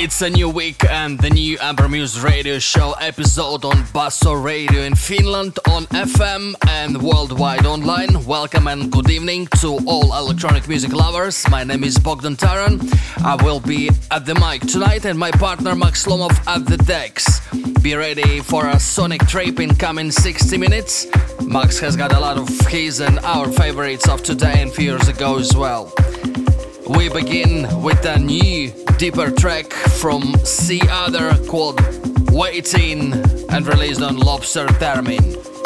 It's a new week and the new Amber Muse radio show episode on Basso Radio in Finland on FM and worldwide online. Welcome and good evening to all electronic music lovers. My name is Bogdan Taran. I will be at the mic tonight and my partner Max Lomov at the decks. Be ready for a sonic trip in coming 60 minutes. Max has got a lot of his and our favorites of today and few years ago as well. We begin with a new, deeper track from Sea Other called Waiting and released on Lobster Theremin.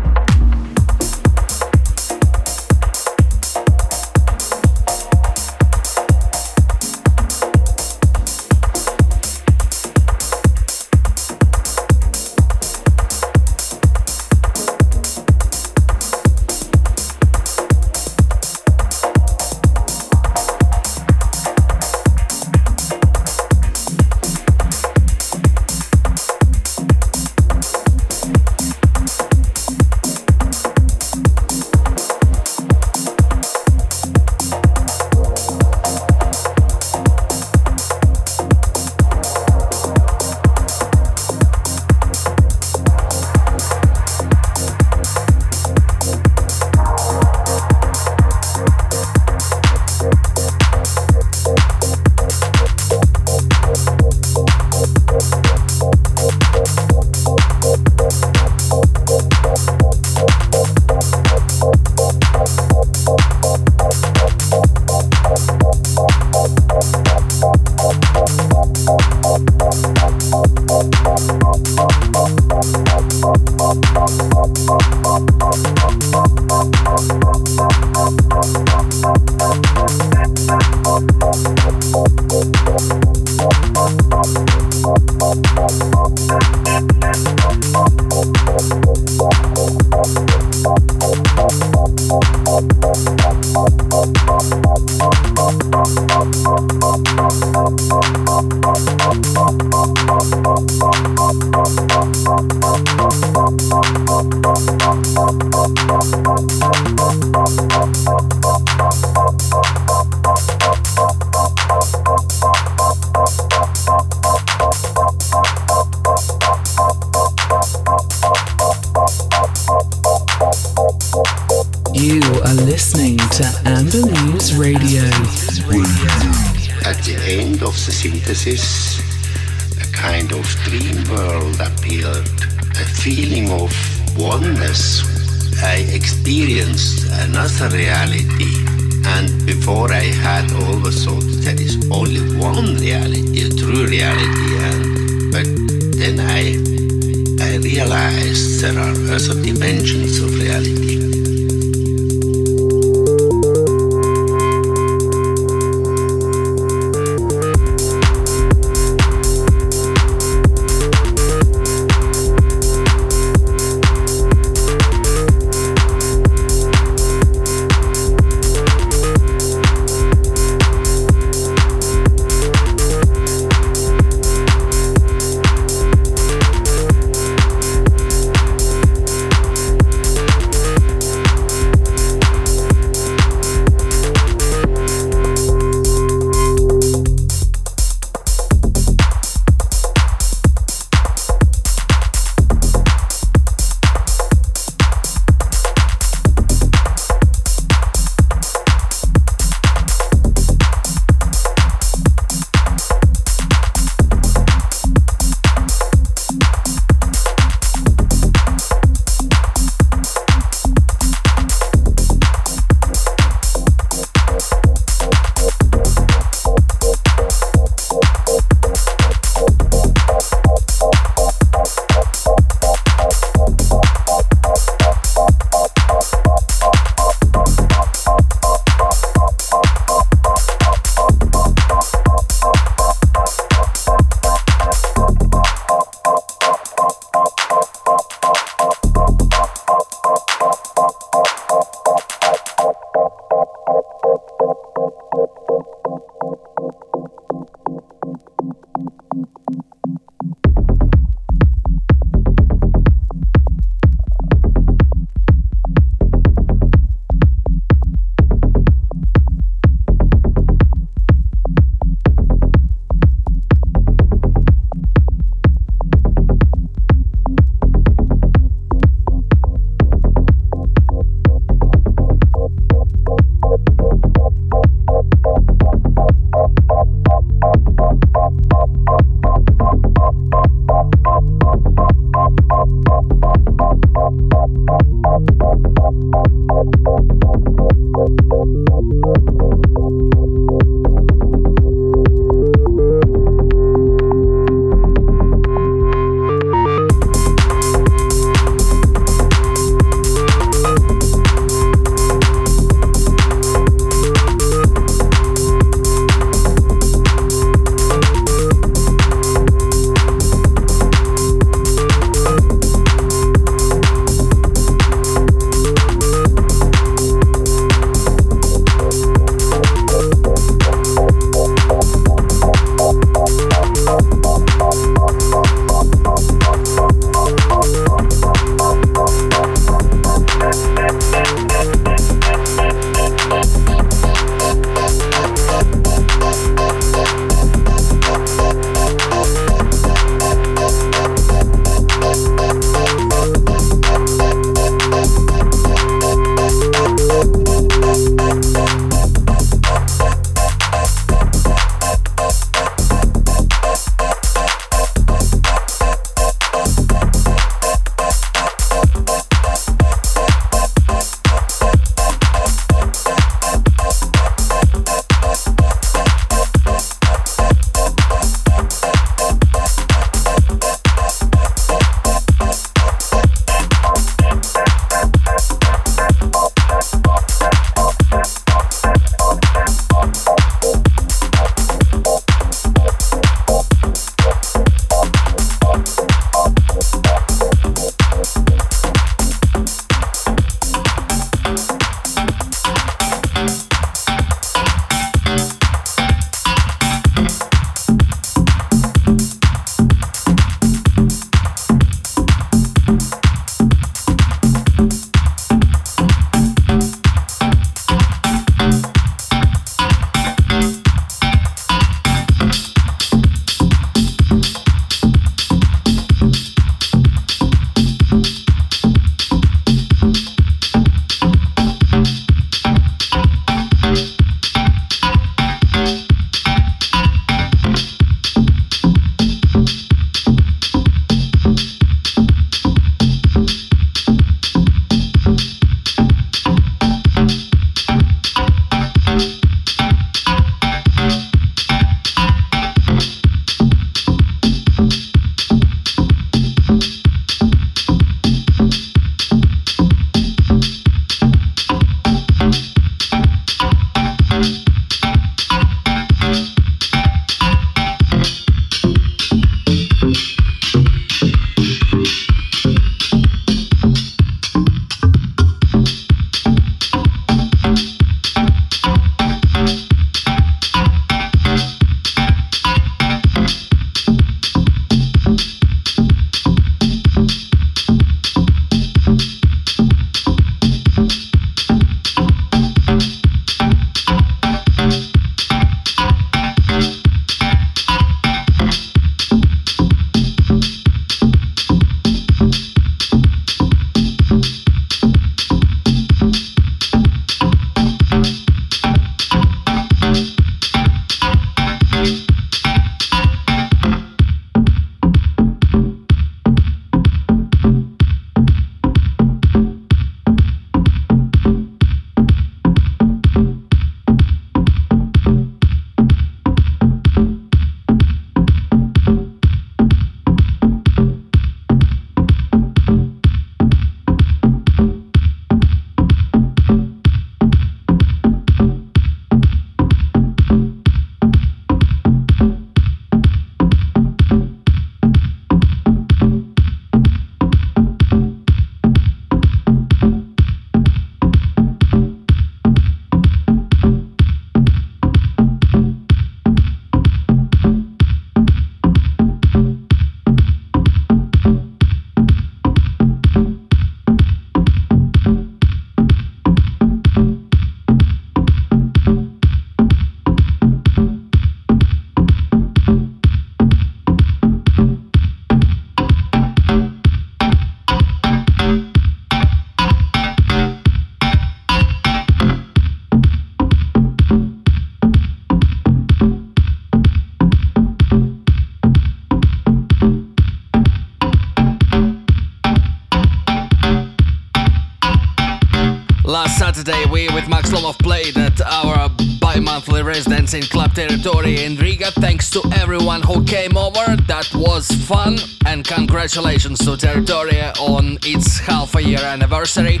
In Club Territory in Riga. Thanks to everyone who came over. That was fun. And congratulations to Territory on its half a year anniversary.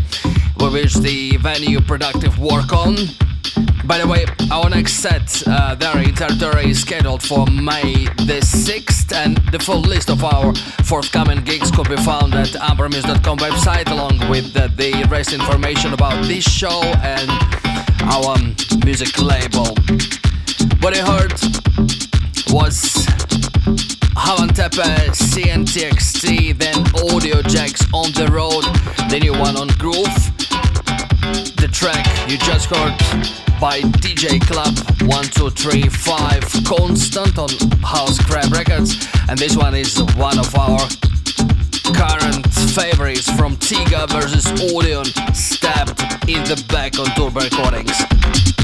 We wish the venue productive work on. By the way, our next set uh, there in Territory is scheduled for May the 6th, and the full list of our forthcoming gigs could be found at ambermuse.com website, along with uh, the rest information about this show and our um, music label. What I heard was Havan Tepe, CNTXT, then Audio Jacks on the road, the new one on Gruuv. The track you just heard by DJ Club 1235 Constant on House Crab Records, and this one is one of our current favorites from Tiga versus Audion, stabbed in the back on Turbo Recordings.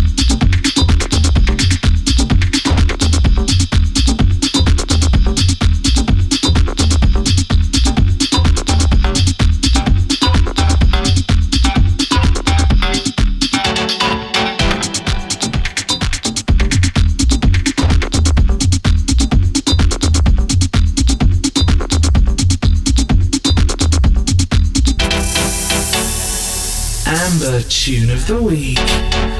Tune of the Week.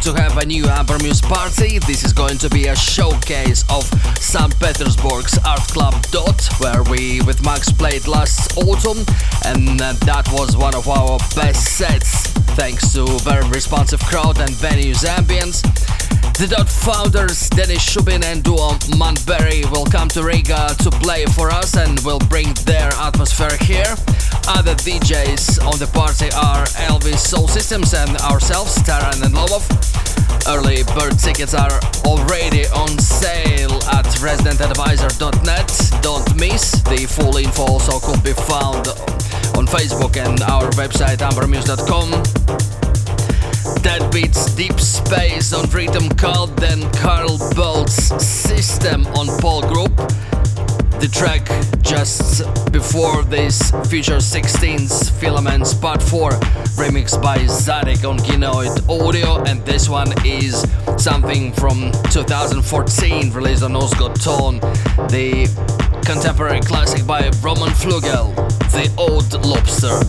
To have a new Amber Ambermuse party. This is going to be a showcase of St. Petersburg's Art Club Dot, where we with Max played last autumn, and uh, that was one of our best sets, thanks to very responsive crowd and venue's ambience. The Dot founders Dennis Shubin and Duo Manberry will come to Riga to play for us and will bring their atmosphere here. Other DJs on the party are Elvis Soul Systems and ourselves, Taran and Lobov. Early bird tickets are already on sale at residentadvisor.net. Don't miss. The full info also could be found on Facebook and our website ambermuse.com. That beats Deep Space on Rhythm Cult, then Carl Bolt's System on Pole Group. The track just before this features 16's Filaments Part 4 remixed by Zadek on Kinoid Audio and this one is something from 2014 released on Ostgut Ton, the contemporary classic by Roman Flugel, The Old Lobster.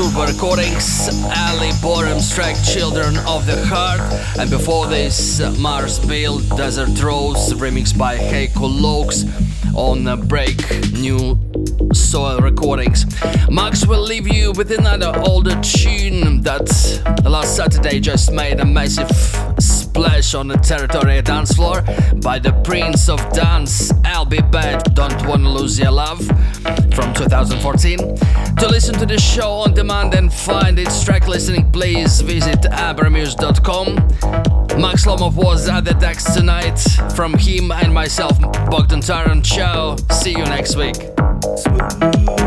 Turbo Recordings, Ali Borum's track Children of the Heart, and before this, Mars Bill Desert Rose remixed by Heiko Laux on a Break New Soil Recordings. Max will leave you with another older tune that last Saturday just made a massive splash on the territory dance floor by the Prince of Dance, I'll Be Bad, Don't Wanna Lose Your Love from 2014. To listen to the show on demand and find its track listening, please visit ambermuse.com. Max Lobov was at the decks tonight. From him and myself, Bogdan Taran. Ciao. See you next week.